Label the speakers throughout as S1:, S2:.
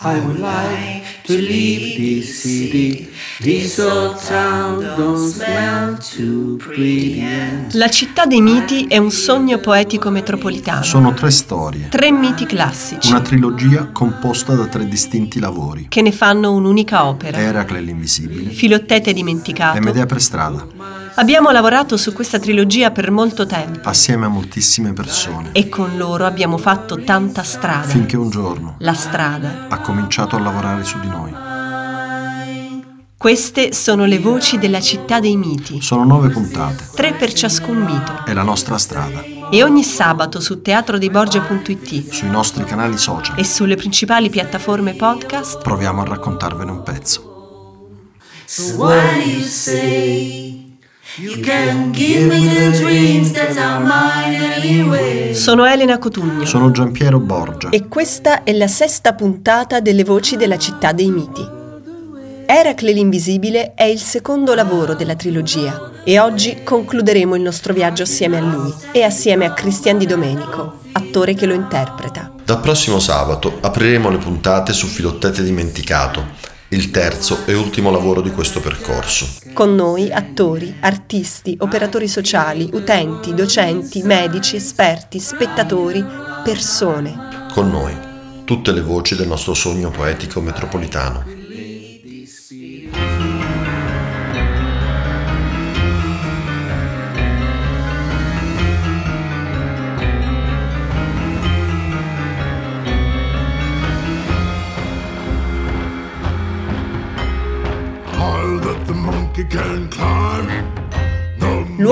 S1: I would like to leave this city. This old town don't smell too pretty.
S2: La città dei miti è un sogno poetico metropolitano.
S3: Sono tre storie,
S2: Tre miti classici
S3: una trilogia composta da tre distinti lavori.
S2: che ne fanno un'unica opera.
S3: Eracle l'invisibile
S2: Filottete
S3: e
S2: dimenticato.
S3: Medea per strada,
S2: Abbiamo lavorato su questa trilogia per molto tempo
S3: assieme a moltissime persone,
S2: e con loro abbiamo fatto tanta strada.
S3: finché un giorno
S2: La strada.
S3: ha cominciato a lavorare su di noi.
S2: Queste sono le voci della città dei miti.
S3: Sono nove puntate,
S2: Tre per ciascun mito.
S3: è la nostra strada,
S2: E ogni sabato su teatrodeiborgia.it
S3: sui nostri canali social.
S2: e sulle principali piattaforme podcast
S3: Proviamo a raccontarvene un pezzo.
S1: So
S2: sono Elena Cotugno.
S3: Sono Giampiero Borgia.
S2: E questa è la sesta puntata delle voci della città dei miti. Eracle l'invisibile è il secondo lavoro della trilogia e oggi concluderemo il nostro viaggio assieme a lui e assieme a Cristian Di Domenico, attore che lo interpreta.
S4: Dal prossimo sabato apriremo le puntate su Filottete Dimenticato, il terzo e ultimo lavoro di questo percorso.
S2: Con noi attori, artisti, operatori sociali, utenti, docenti, medici, esperti, spettatori, persone.
S4: Con noi, tutte le voci del nostro sogno poetico metropolitano.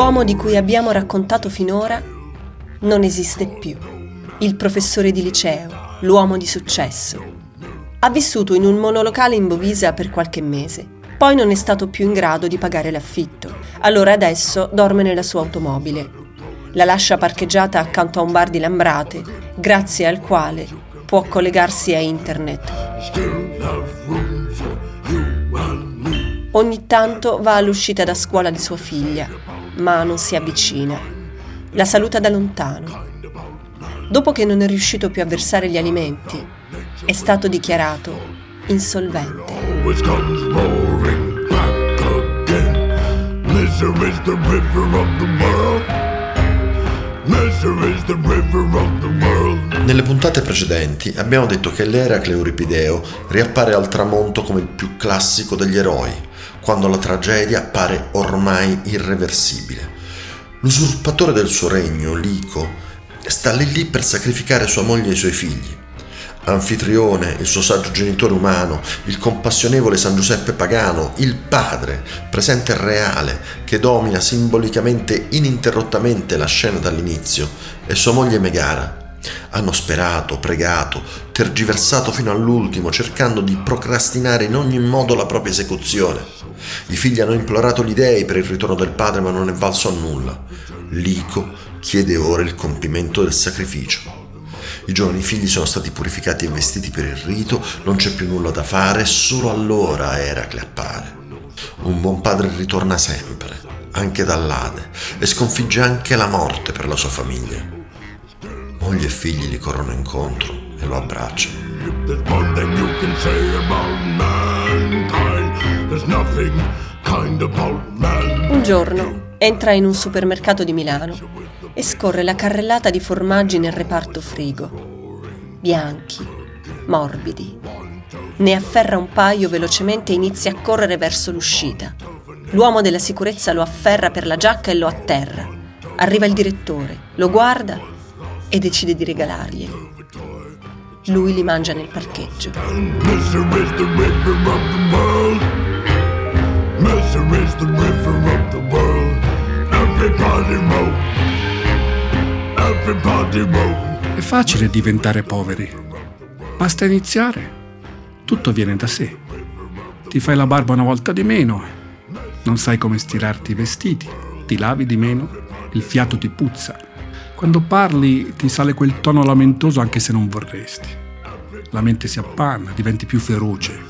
S2: L'uomo di cui abbiamo raccontato finora non esiste più. Il professore di liceo, l'uomo di successo. Ha vissuto in un monolocale in Bovisa per qualche mese. Poi non è stato più in grado di pagare l'affitto. Allora adesso dorme nella sua automobile. La lascia parcheggiata accanto a un bar di Lambrate, grazie al quale può collegarsi a internet. Ogni tanto va all'uscita da scuola di sua figlia, ma non si avvicina. La saluta da lontano. Dopo che non è riuscito più a versare gli alimenti, è stato dichiarato insolvente.
S4: Nelle puntate precedenti abbiamo detto che l'Eracle Euripideo riappare al tramonto come il più classico degli eroi, quando la tragedia pare ormai irreversibile. L'usurpatore del suo regno, Lico, sta lì lì per sacrificare sua moglie e i suoi figli. Anfitrione, il suo saggio genitore umano, il compassionevole San Giuseppe pagano, il padre, presente e reale, che domina simbolicamente ininterrottamente la scena dall'inizio, e sua moglie Megara, hanno sperato, pregato, tergiversato fino all'ultimo, cercando di procrastinare in ogni modo la propria esecuzione. I figli hanno implorato gli dei per il ritorno del padre, ma non è valso a nulla. Lico chiede ora il compimento del sacrificio. I giovani figli sono stati purificati e vestiti per il rito, non c'è più nulla da fare, solo allora Eracle appare. Un buon padre ritorna sempre, anche dall'Ade, e sconfigge anche la morte per la sua famiglia. Moglie e figli gli corrono incontro e lo abbracciano.
S5: There's one thing you can say about mankind. There's nothing kind about man.
S2: Un giorno entra in un supermercato di Milano e scorre la carrellata di formaggi nel reparto frigo. Bianchi, morbidi. Ne afferra un paio velocemente e inizia a correre verso l'uscita. L'uomo della sicurezza lo afferra per la giacca e lo atterra. Arriva il direttore, lo guarda e decide di regalarglieli. Lui li mangia nel parcheggio.
S6: È facile diventare poveri. Basta iniziare. Tutto viene da sé. Ti fai la barba una volta di meno. Non sai come stirarti i vestiti. Ti lavi di meno. Il fiato ti puzza. Quando parli ti sale quel tono lamentoso anche se non vorresti. La mente si appanna, diventi più feroce.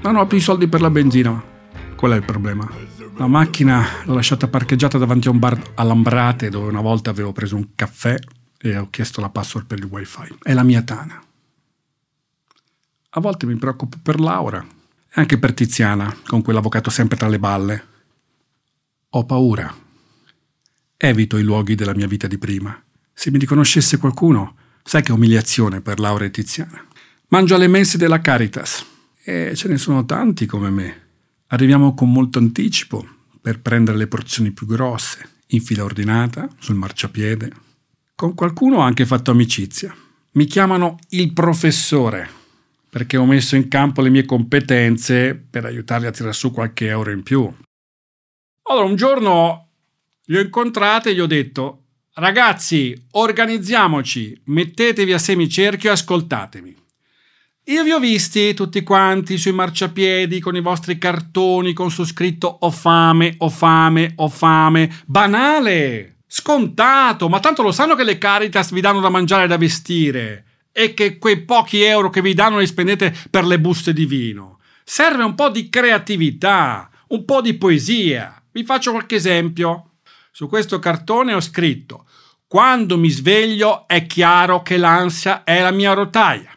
S6: Non ho più i soldi per la benzina. Qual è il problema? La macchina l'ho lasciata parcheggiata davanti a un bar a Lambrate dove una volta avevo preso un caffè e ho chiesto la password per il wifi. È la mia tana. A volte mi preoccupo per Laura e anche per Tiziana, con quell'avvocato sempre tra le balle. Ho paura. Evito i luoghi della mia vita di prima. Se mi riconoscesse qualcuno, sai che umiliazione per Laura e Tiziana. Mangio alle mense della Caritas e ce ne sono tanti come me. Arriviamo con molto anticipo per prendere le porzioni più grosse, in fila ordinata, sul marciapiede. Con qualcuno ho anche fatto amicizia. Mi chiamano il professore perché ho messo in campo le mie competenze per aiutarli a tirare su qualche euro in più. Allora, un giorno li ho incontrati e gli ho detto: Ragazzi, organizziamoci, mettetevi a semicerchio e ascoltatemi. Io vi ho visti tutti quanti sui marciapiedi con i vostri cartoni con su scritto ho fame, ho fame, ho fame. Banale, scontato, ma tanto lo sanno che le Caritas vi danno da mangiare e da vestire e che quei pochi euro che vi danno li spendete per le buste di vino. Serve un po' di creatività, un po' di poesia. Vi faccio qualche esempio. Su questo cartone ho scritto quando mi sveglio è chiaro che l'ansia è la mia rotaia.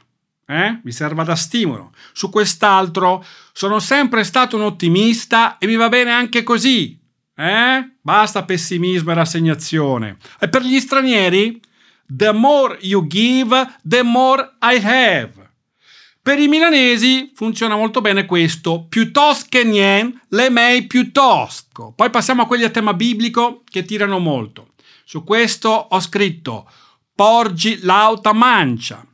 S6: Eh? Mi serva da stimolo. Su quest'altro sono sempre stato un ottimista e mi va bene anche così. Eh? Basta pessimismo e rassegnazione. E per gli stranieri? The more you give, the more I have. Per i milanesi funziona molto bene questo, piuttosto che nien, le mei piuttosto. Poi passiamo a quelli a tema biblico che tirano molto. Su questo ho scritto porgi l'auta mancia.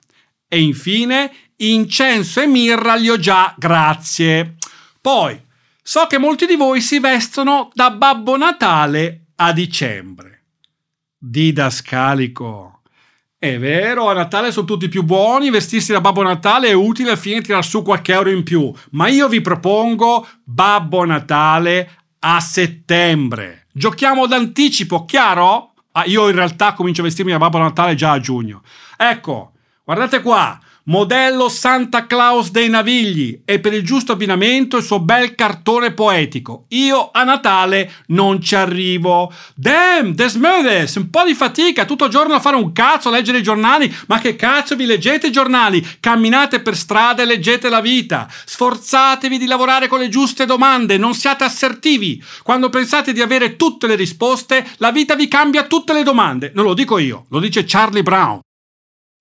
S6: E infine, incenso e mirra li ho già, grazie. Poi, so che molti di voi si vestono da Babbo Natale a dicembre. Didascalico. È vero, a Natale sono tutti più buoni, vestirsi da Babbo Natale è utile a fine tirare su qualche euro in più, ma io vi propongo Babbo Natale a settembre. Giochiamo d'anticipo, chiaro? Ah, io in realtà comincio a vestirmi da Babbo Natale già a giugno. Ecco, Guardate qua, modello Santa Claus dei Navigli e per il giusto abbinamento il suo bel cartone poetico. Io a Natale non ci arrivo. Damn, Desmedes, un po' di fatica, tutto il giorno a fare un cazzo, a leggere i giornali. Ma che cazzo vi leggete i giornali? Camminate per strada e leggete la vita. Sforzatevi di lavorare con le giuste domande, non siate assertivi. Quando pensate di avere tutte le risposte, la vita vi cambia tutte le domande. Non lo dico io, lo dice Charlie Brown.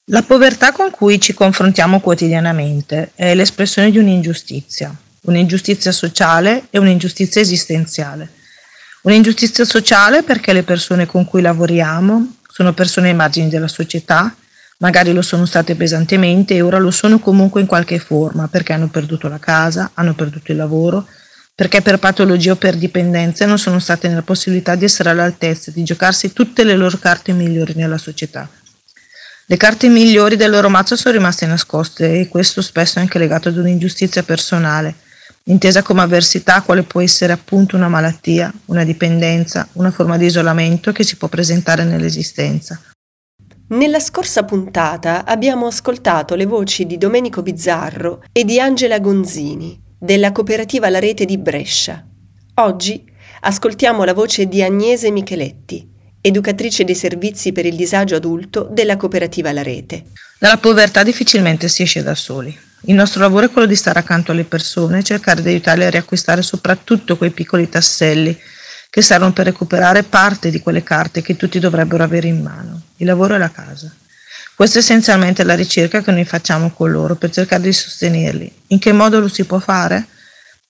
S7: La povertà con cui ci confrontiamo quotidianamente è l'espressione di un'ingiustizia, un'ingiustizia sociale e un'ingiustizia esistenziale. Un'ingiustizia sociale perché le persone con cui lavoriamo sono persone ai margini della società, magari lo sono state pesantemente e ora lo sono comunque in qualche forma perché hanno perduto la casa, hanno perduto il lavoro, perché per patologia o per dipendenza non sono state nella possibilità di essere all'altezza di giocarsi tutte le loro carte migliori nella società. Le carte migliori del loro mazzo sono rimaste nascoste e questo spesso è anche legato ad un'ingiustizia personale, intesa come avversità quale può essere appunto una malattia, una dipendenza, una forma di isolamento che si può presentare nell'esistenza.
S2: Nella scorsa puntata abbiamo ascoltato le voci di Domenico Bizzarro e di Angela Gonzini della cooperativa La Rete di Brescia. Oggi ascoltiamo la voce di Agnese Micheletti, educatrice dei servizi per il disagio adulto della cooperativa La Rete.
S7: Dalla povertà difficilmente si esce da soli. Il nostro lavoro è quello di stare accanto alle persone e cercare di aiutarle a riacquistare soprattutto quei piccoli tasselli che servono per recuperare parte di quelle carte che tutti dovrebbero avere in mano, il lavoro e la casa. Questa è essenzialmente la ricerca che noi facciamo con loro per cercare di sostenerli. In che modo lo si può fare?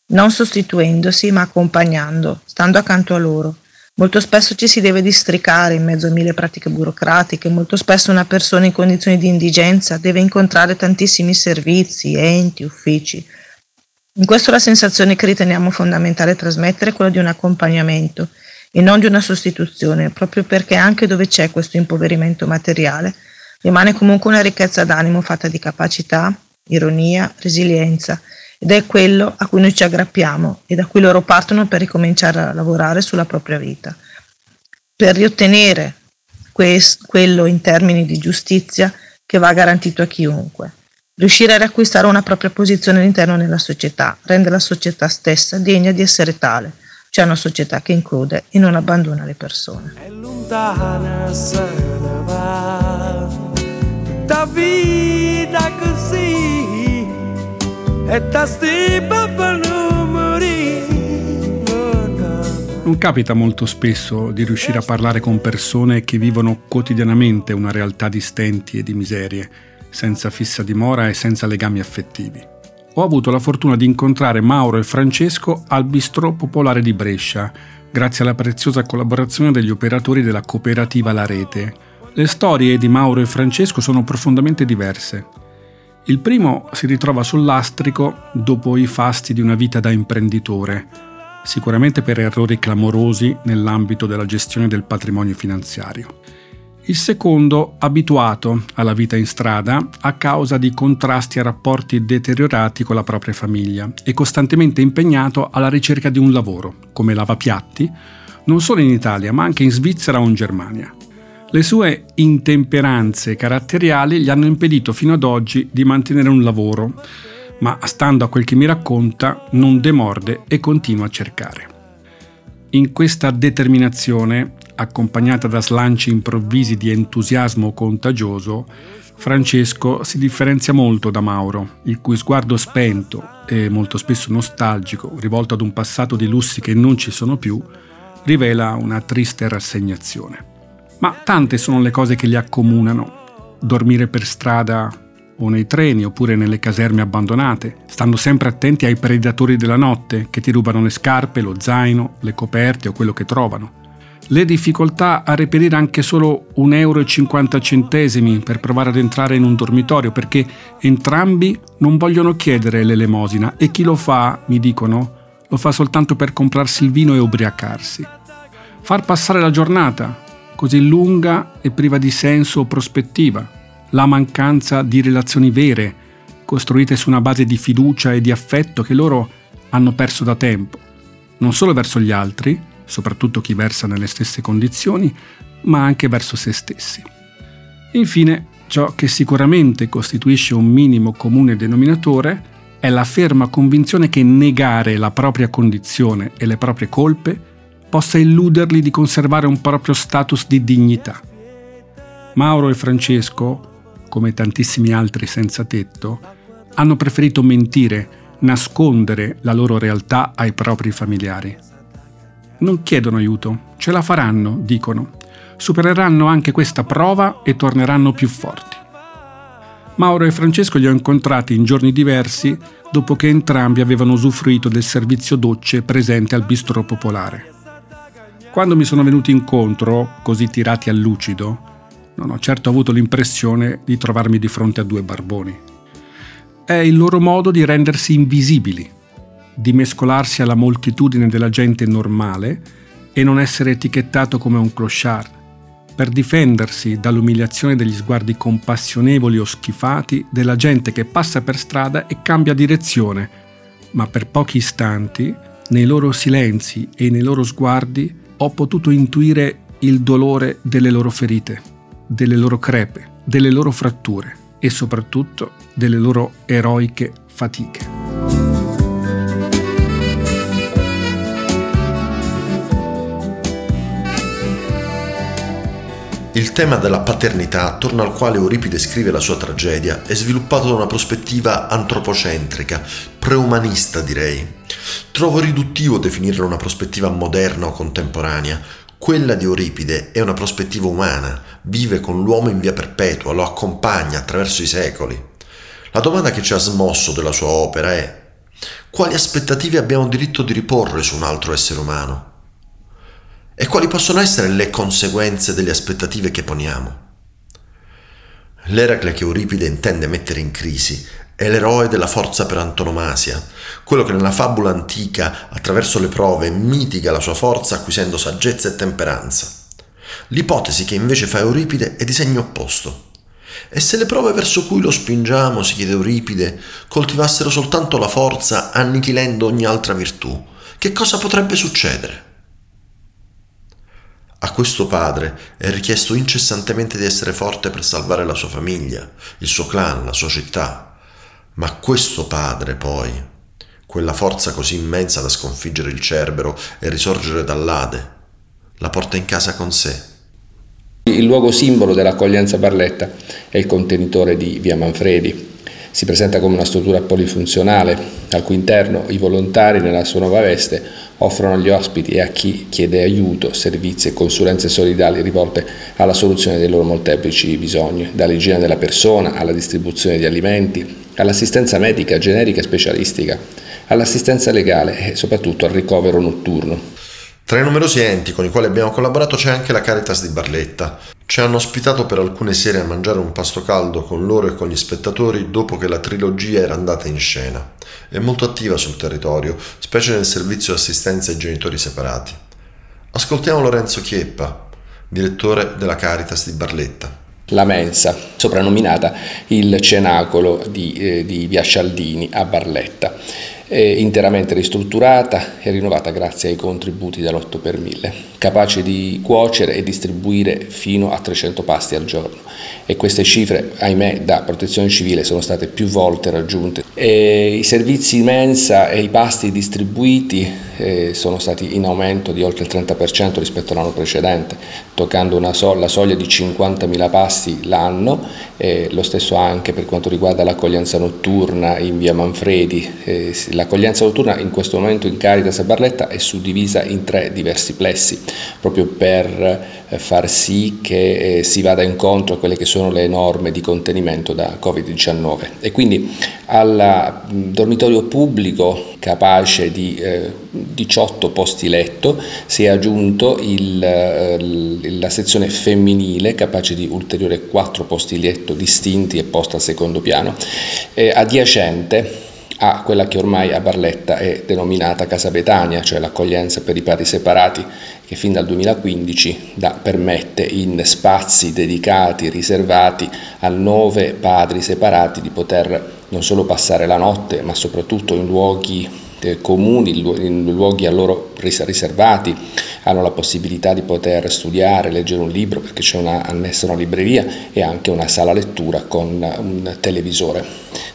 S7: Non sostituendosi, ma accompagnando, stando accanto a loro. Molto spesso ci si deve districare in mezzo a mille pratiche burocratiche, molto spesso una persona in condizioni di indigenza deve incontrare tantissimi servizi, enti, uffici. In questo la sensazione che riteniamo fondamentale trasmettere è quella di un accompagnamento e non di una sostituzione, proprio perché anche dove c'è questo impoverimento materiale, rimane comunque una ricchezza d'animo fatta di capacità, ironia, resilienza ed è quello a cui noi ci aggrappiamo e da cui loro partono per ricominciare a lavorare sulla propria vita. Per riottenere questo, quello in termini di giustizia che va garantito a chiunque. Riuscire a riacquistare una propria posizione all'interno della società, rende la società stessa degna di essere tale, cioè una società che include e non abbandona le persone. È lontana se ne va, da vita così,
S6: Non capita molto spesso di riuscire a parlare con persone che vivono quotidianamente una realtà di stenti e di miserie, senza fissa dimora e senza legami affettivi. Ho avuto la fortuna di incontrare Mauro e Francesco al Bistrò Popolare di Brescia, grazie alla preziosa collaborazione degli operatori della cooperativa La Rete. Le storie di Mauro e Francesco sono profondamente diverse. Il primo si ritrova sul lastrico dopo i fasti di una vita da imprenditore, sicuramente per errori clamorosi nell'ambito della gestione del patrimonio finanziario. Il secondo abituato alla vita in strada a causa di contrasti e rapporti deteriorati con la propria famiglia e costantemente impegnato alla ricerca di un lavoro, come lavapiatti, non solo in Italia ma anche in Svizzera o in Germania. Le sue intemperanze caratteriali gli hanno impedito fino ad oggi di mantenere un lavoro, ma stando a quel che mi racconta non demorde e continua a cercare. In questa determinazione, accompagnata da slanci improvvisi di entusiasmo contagioso, Francesco si differenzia molto da Mauro, il cui sguardo spento e molto spesso nostalgico, rivolto ad un passato di lussi che non ci sono più, rivela una triste rassegnazione. Ma tante sono le cose che li accomunano. Dormire per strada o nei treni oppure nelle caserme abbandonate, stando sempre attenti ai predatori della notte che ti rubano le scarpe, lo zaino, le coperte o quello che trovano. Le difficoltà a reperire anche solo 1,50 euro per provare ad entrare in un dormitorio perché entrambi non vogliono chiedere l'elemosina e chi lo fa, mi dicono, lo fa soltanto per comprarsi il vino e ubriacarsi. Far passare la giornata, così lunga e priva di senso o prospettiva, la mancanza di relazioni vere, costruite su una base di fiducia e di affetto che loro hanno perso da tempo, non solo verso gli altri, soprattutto chi versa nelle stesse condizioni, ma anche verso se stessi. Infine, ciò che sicuramente costituisce un minimo comune denominatore è la ferma convinzione che negare la propria condizione e le proprie colpe possa illuderli di conservare un proprio status di dignità. Mauro e Francesco, come tantissimi altri senza tetto, hanno preferito mentire, nascondere la loro realtà ai propri familiari. Non chiedono aiuto, ce la faranno, dicono. Supereranno anche questa prova e torneranno più forti. Mauro e Francesco li ho incontrati in giorni diversi dopo che entrambi avevano usufruito del servizio docce presente al bistro popolare. Quando mi sono venuti incontro, così tirati al lucido, non ho certo avuto l'impressione di trovarmi di fronte a due barboni. È il loro modo di rendersi invisibili, di mescolarsi alla moltitudine della gente normale e non essere etichettato come un clochard, per difendersi dall'umiliazione degli sguardi compassionevoli o schifati della gente che passa per strada e cambia direzione, ma per pochi istanti, nei loro silenzi e nei loro sguardi, ho potuto intuire il dolore delle loro ferite, delle loro crepe, delle loro fratture e soprattutto delle loro eroiche fatiche.
S4: Il tema della paternità, attorno al quale Euripide scrive la sua tragedia, è sviluppato da una prospettiva antropocentrica, preumanista direi. Trovo riduttivo definirla una prospettiva moderna o contemporanea. Quella di Euripide è una prospettiva umana, vive con l'uomo in via perpetua, lo accompagna attraverso i secoli. La domanda che ci ha smosso della sua opera è quali aspettative abbiamo diritto di riporre su un altro essere umano? E quali possono essere le conseguenze delle aspettative che poniamo? L'Eracle che Euripide intende mettere in crisi è l'eroe della forza per antonomasia, quello che nella fabula antica, attraverso le prove, mitiga la sua forza acquisendo saggezza e temperanza. L'ipotesi che invece fa Euripide è di segno opposto. E se le prove verso cui lo spingiamo, si chiede Euripide, coltivassero soltanto la forza, annichilendo ogni altra virtù, che cosa potrebbe succedere? A questo padre è richiesto incessantemente di essere forte per salvare la sua famiglia, il suo clan, la sua città. Ma questo padre, poi, quella forza così immensa da sconfiggere il Cerbero e risorgere dall'Ade, la porta in casa con sé.
S8: Il luogo simbolo dell'accoglienza Barletta è il contenitore di Via Manfredi. Si presenta come una struttura polifunzionale, al cui interno i volontari nella sua nuova veste offrono agli ospiti e a chi chiede aiuto servizi e consulenze solidali rivolte alla soluzione dei loro molteplici bisogni, dall'igiene della persona alla distribuzione di alimenti, all'assistenza medica generica e specialistica, all'assistenza legale e soprattutto al ricovero notturno.
S4: Tra i numerosi enti con i quali abbiamo collaborato c'è anche la Caritas di Barletta. Ci hanno ospitato per alcune sere a mangiare un pasto caldo con loro e con gli spettatori dopo che la trilogia era andata in scena. È molto attiva sul territorio, specie nel servizio assistenza ai genitori separati. Ascoltiamo Lorenzo Chieppa, direttore della Caritas di Barletta
S8: la mensa, soprannominata il cenacolo di, eh, di Via Scialdini a Barletta interamente ristrutturata e rinnovata grazie ai contributi dell'8 per 1000, capace di cuocere e distribuire fino a 300 pasti al giorno. E queste cifre, ahimè, da protezione civile sono state più volte raggiunte. E I servizi mensa e i pasti distribuiti eh, sono stati in aumento di oltre il 30% rispetto all'anno precedente, toccando so- la soglia di 50.000 pasti l'anno, eh, lo stesso anche per quanto riguarda l'accoglienza notturna in via Manfredi. Eh, l'accoglienza notturna in questo momento in Caritas a Barletta è suddivisa in tre diversi plessi, proprio per eh, far sì che eh, si vada incontro a quelle che sono le norme di contenimento da Covid-19 e quindi al dormitorio pubblico capace di eh, 18 posti letto si è aggiunto il, eh, la sezione femminile capace di ulteriori 4 posti letto distinti e posta al secondo piano eh, adiacente a quella che ormai a Barletta è denominata Casa Betania, cioè l'accoglienza per i padri separati, che fin dal 2015 da, permette in spazi dedicati, riservati a nove padri separati di poter non solo passare la notte, ma soprattutto in luoghi eh, comuni, in luoghi a loro riservati, hanno la possibilità di poter studiare, leggere un libro perché c'è una, annessa una libreria e anche una sala lettura con un televisore.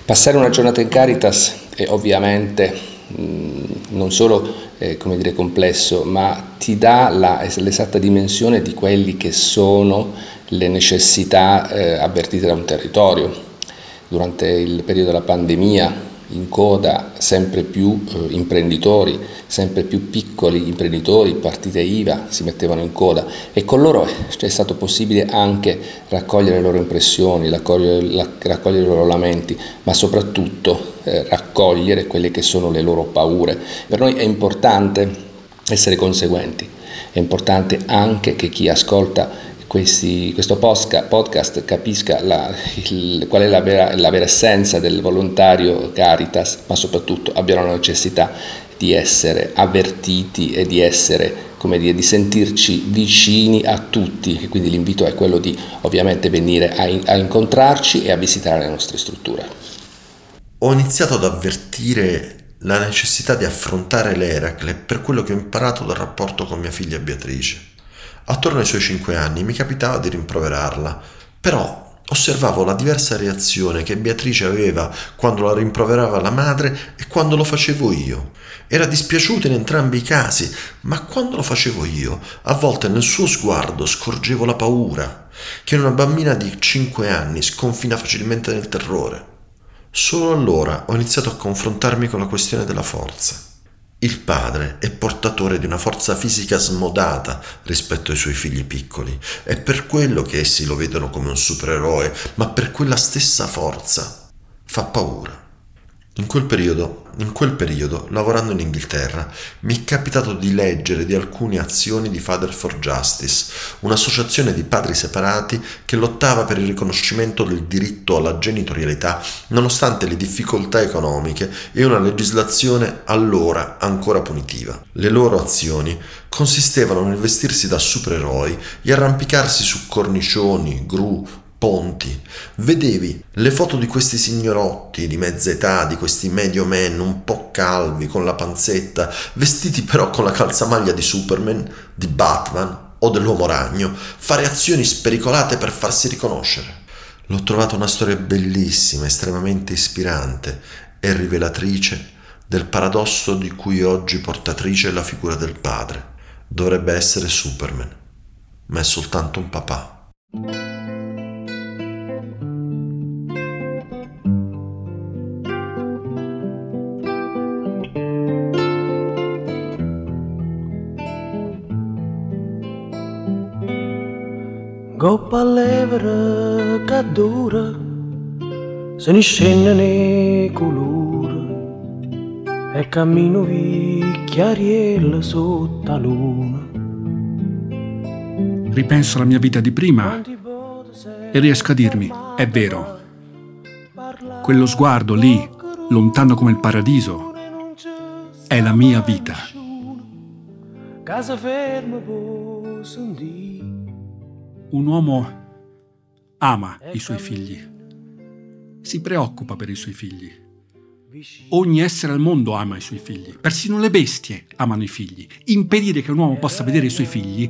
S8: Passare una giornata in Caritas è ovviamente mh, non solo eh, come dire, complesso, ma ti dà la, l'esatta dimensione di quelle che sono le necessità eh, avvertite da un territorio. Durante il periodo della pandemia in coda sempre più eh, imprenditori, sempre più piccoli imprenditori, partite IVA si mettevano in coda e con loro è stato possibile anche raccogliere le loro impressioni, raccogliere, la, raccogliere i loro lamenti, ma soprattutto eh, raccogliere quelle che sono le loro paure. Per noi è importante essere conseguenti, è importante anche che chi ascolta questi, questo podcast capisca la, il, qual è la vera, la vera, essenza del volontario Caritas, ma soprattutto abbiano la necessità di essere avvertiti e di essere come dire, di sentirci vicini a tutti e quindi l'invito è quello di ovviamente venire a, in, a incontrarci e a visitare le nostre strutture.
S4: Ho iniziato ad avvertire la necessità di affrontare l'Eracle per quello che ho imparato dal rapporto con mia figlia Beatrice. Attorno ai suoi cinque anni mi capitava di rimproverarla, però osservavo la diversa reazione che Beatrice aveva quando la rimproverava la madre e quando lo facevo io. Era dispiaciuta in entrambi i casi, ma quando lo facevo io, a volte nel suo sguardo scorgevo la paura, che in una bambina di cinque anni sconfina facilmente nel terrore. Solo allora ho iniziato a confrontarmi con la questione della forza. Il padre è portatore di una forza fisica smodata rispetto ai suoi figli piccoli. È per quello che essi lo vedono come un supereroe, ma per quella stessa forza fa paura. In quel periodo, in quel periodo, lavorando in Inghilterra, mi è capitato di leggere di alcune azioni di Father for Justice, un'associazione di padri separati che lottava per il riconoscimento del diritto alla genitorialità nonostante le difficoltà economiche e una legislazione allora ancora punitiva. Le loro azioni consistevano nel vestirsi da supereroi e arrampicarsi su cornicioni, gru, ponti. Vedevi le foto di questi signorotti di mezza età, di questi medio men un po' calvi, con la panzetta, vestiti però con la calzamaglia di Superman, di Batman o dell'uomo ragno, fare azioni spericolate per farsi riconoscere. L'ho trovata una storia bellissima, estremamente ispirante e rivelatrice del paradosso di cui oggi portatrice è la figura del padre. Dovrebbe essere Superman, ma è soltanto un papà.
S1: Coppa levere che dura, se ne scende nei colori e cammino vi chiariella sotto la luna.
S6: Ripenso alla mia vita di prima e riesco a dirmi, è vero, quello sguardo lì, lontano come il paradiso, è la mia vita.
S1: Casa ferma sentire.
S6: Un uomo ama i suoi figli, si preoccupa per i suoi figli. Ogni essere al mondo ama i suoi figli, persino le bestie amano i figli. Impedire che un uomo possa vedere i suoi figli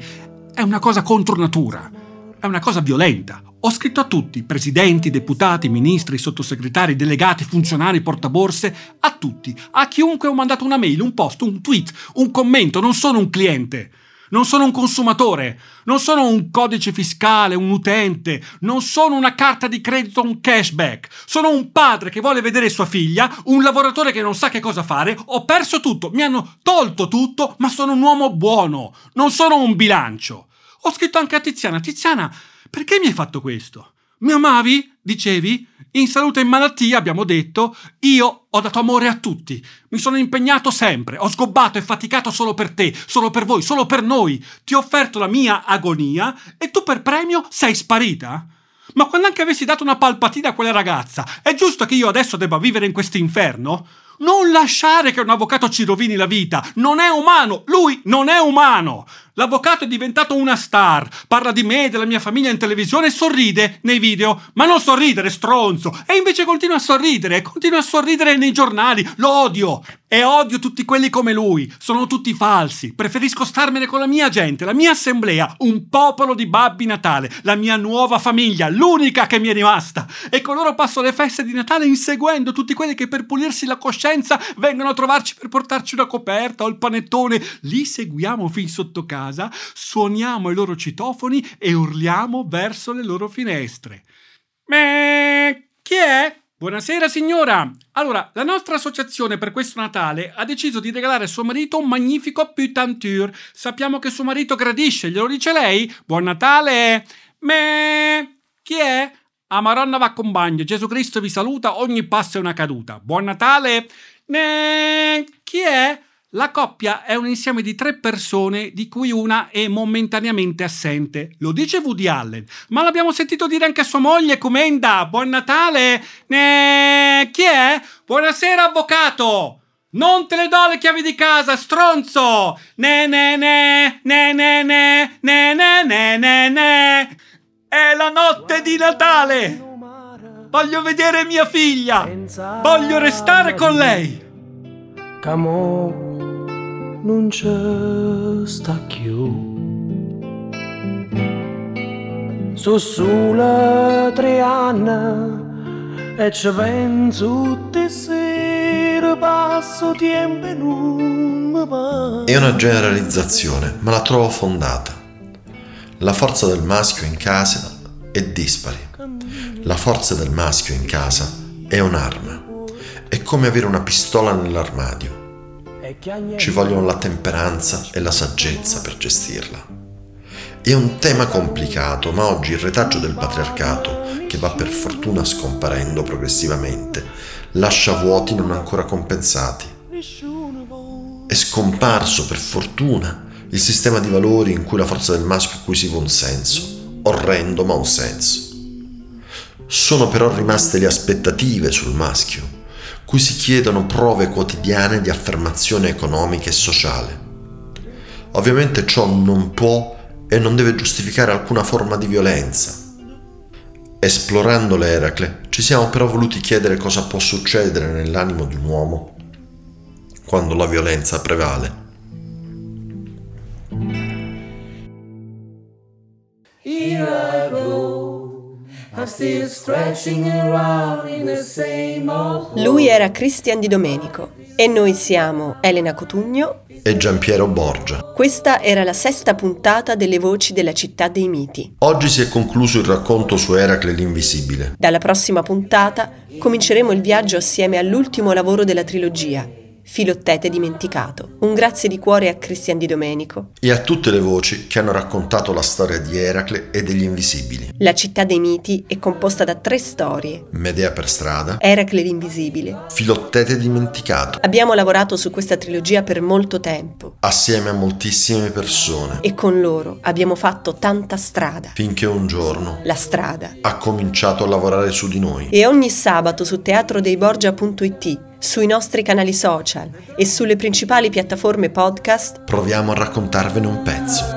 S6: è una cosa contro natura, è una cosa violenta. Ho scritto a tutti, presidenti, deputati, ministri, sottosegretari, delegati, funzionari, portaborse, a tutti, a chiunque ho mandato una mail, un post, un tweet, un commento, non sono un cliente. Non sono un consumatore, non sono un codice fiscale, un utente, non sono una carta di credito, un cashback. Sono un padre che vuole vedere sua figlia, un lavoratore che non sa che cosa fare. Ho perso tutto, mi hanno tolto tutto, ma sono un uomo buono, non sono un bilancio. Ho scritto anche a Tiziana, Tiziana, perché mi hai fatto questo? Mi amavi? Dicevi? In salute e in malattia abbiamo detto, io ho dato amore a tutti, mi sono impegnato sempre, ho sgobbato e faticato solo per te, solo per voi, solo per noi, ti ho offerto la mia agonia e tu per premio sei sparita? Ma quando anche avessi dato una palpatina a quella ragazza, è giusto che io adesso debba vivere in questo inferno? Non lasciare che un avvocato ci rovini la vita, non è umano, lui non è umano. L'avvocato è diventato una star, parla di me, della mia famiglia in televisione e sorride nei video. Ma non sorridere, stronzo! E invece continua a sorridere, continua a sorridere nei giornali. Lo odio! E odio tutti quelli come lui. Sono tutti falsi. Preferisco starmene con la mia gente, la mia assemblea, un popolo di babbi Natale, la mia nuova famiglia, l'unica che mi è rimasta. E con loro passo le feste di Natale inseguendo tutti quelli che per pulirsi la coscienza vengono a trovarci per portarci una coperta o il panettone. Li seguiamo fin sotto casa casa, suoniamo i loro citofoni e urliamo verso le loro finestre. Meh, chi è? Buonasera signora! Allora, la nostra associazione per questo Natale ha deciso di regalare a suo marito un magnifico putanture. Sappiamo che suo marito gradisce, glielo dice lei? Buon Natale! Meh, chi è? A Maronna va con bagno, Gesù Cristo vi saluta, ogni passo è una caduta. Buon Natale! Ne, chi è? La coppia è un insieme di tre persone di cui una è momentaneamente assente. Lo dice Woody Allen, ma l'abbiamo sentito dire anche a sua moglie Comenda. Buon Natale! Neee, chi è? Buonasera, avvocato! Non te le do le chiavi di casa, stronzo! Ne ne ne, ne ne ne, ne ne ne ne ne. È la notte di Natale! Voglio vedere mia figlia! Voglio restare con lei!
S1: Come non c'è sta più. Sono solo tre anni e ci penso tutte sere, passo tempo non.
S4: È una generalizzazione, ma la trovo fondata. La forza del maschio in casa è dispari. La forza del maschio in casa è un'arma. È come avere una pistola nell'armadio. Ci vogliono la temperanza e la saggezza per gestirla. È un tema complicato, ma oggi il retaggio del patriarcato, che va per fortuna scomparendo progressivamente, lascia vuoti non ancora compensati. È scomparso, per fortuna, il sistema di valori in cui la forza del maschio acquisiva un senso, orrendo ma un senso. Sono però rimaste le aspettative sul maschio, cui si chiedono prove quotidiane di affermazione economica e sociale. Ovviamente ciò non può e non deve giustificare alcuna forma di violenza. Esplorando l'Eracle, ci siamo però voluti chiedere cosa può succedere nell'animo di un uomo quando la violenza prevale.
S2: Lui era Christian Di Domenico e noi siamo Elena Cotugno
S4: e Giampiero Borgia.
S2: Questa era la sesta puntata delle Voci della città dei miti.
S4: Oggi si è concluso il racconto su Eracle l'invisibile.
S2: Dalla prossima puntata cominceremo il viaggio assieme all'ultimo lavoro della trilogia, Filottete dimenticato. Un grazie di cuore a Cristian Di Domenico.
S4: E a tutte le voci che hanno raccontato la storia di Eracle e degli invisibili.
S2: La città dei miti è composta da tre storie.
S4: Medea per strada.
S2: Eracle l'invisibile.
S4: Filottete dimenticato.
S2: Abbiamo lavorato su questa trilogia per molto tempo.
S4: Assieme a moltissime persone.
S2: E con loro abbiamo fatto tanta strada.
S4: Finché un giorno.
S2: La strada.
S4: Ha cominciato a lavorare su di noi.
S2: E ogni sabato su teatrodeiborgia.it sui nostri canali social e sulle principali piattaforme podcast
S4: proviamo a raccontarvene un pezzo.